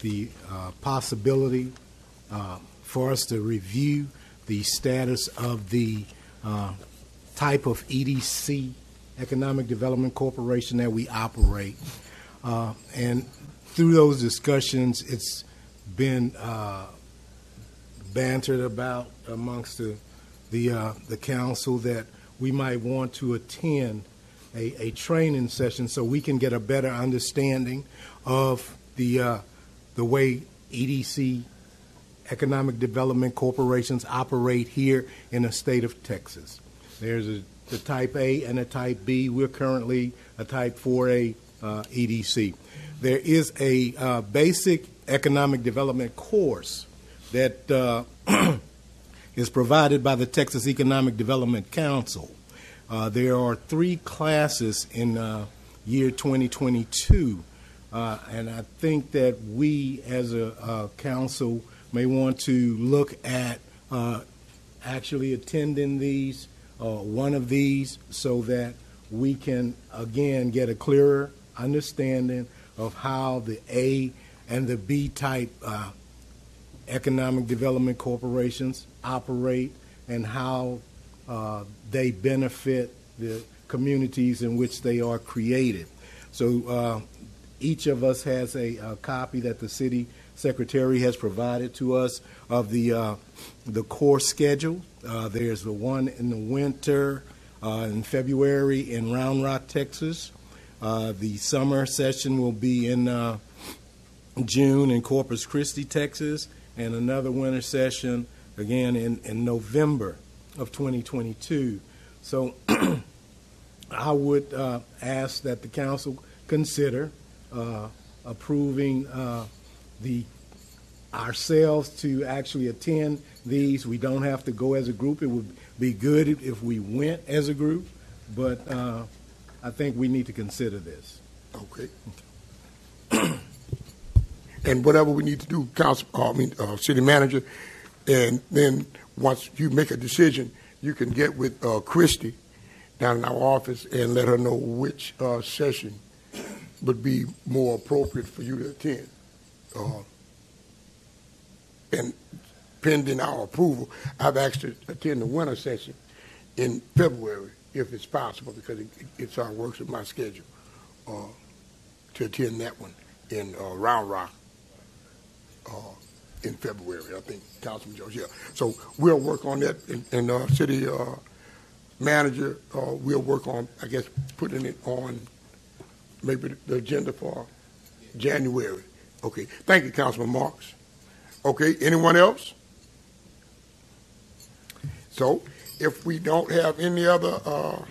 the uh, possibility uh, for us to review the status of the uh, type of EDC, Economic Development Corporation, that we operate. Uh, and through those discussions, it's been uh, bantered about amongst the the, uh, the council that we might want to attend a, a training session so we can get a better understanding of the the way EDC economic development corporations operate here in the state of Texas. There's a the type A and a type B. We're currently a type 4A uh, EDC. There is a uh, basic economic development course that uh, is provided by the Texas Economic Development Council. Uh, there are three classes in uh, year 2022, uh, and I think that we as a, council may want to look at uh, actually attending these, uh, one of these, so that we can again get a clearer understanding of how the A and the B type uh, economic development corporations operate and how uh, they benefit the communities in which they are created. So each of us has a, a, copy that the city secretary has provided to us of the uh, the course schedule. Uh, there's the one in the winter uh, in February in Round Rock, Texas. Uh, the summer session will be in June in Corpus Christi, Texas, and another winter session again in, in November of 2022. So I would uh, ask that the council consider uh, approving uh, the ourselves to actually attend these. We don't have to go as a group. It would be good if we went as a group, but uh, I think we need to consider this. Okay. and whatever we need to do, council, uh, I mean, uh, city manager, and then once you make a decision, you can get with uh, Christy down in our office and let her know which session would be more appropriate for you to attend. Uh, and pending our approval, I've asked to attend the winter session in February, if it's possible, because it, it's uh, works with my schedule uh, to attend that one in uh, Round Rock uh, in February. I think Councilman Jones, yeah. So we'll work on that, and, and city uh, manager, uh, we'll work on, I guess, putting it on maybe the agenda for January. Okay. Thank you, Councilman Marks. Okay. Anyone else? So if we don't have any other uh,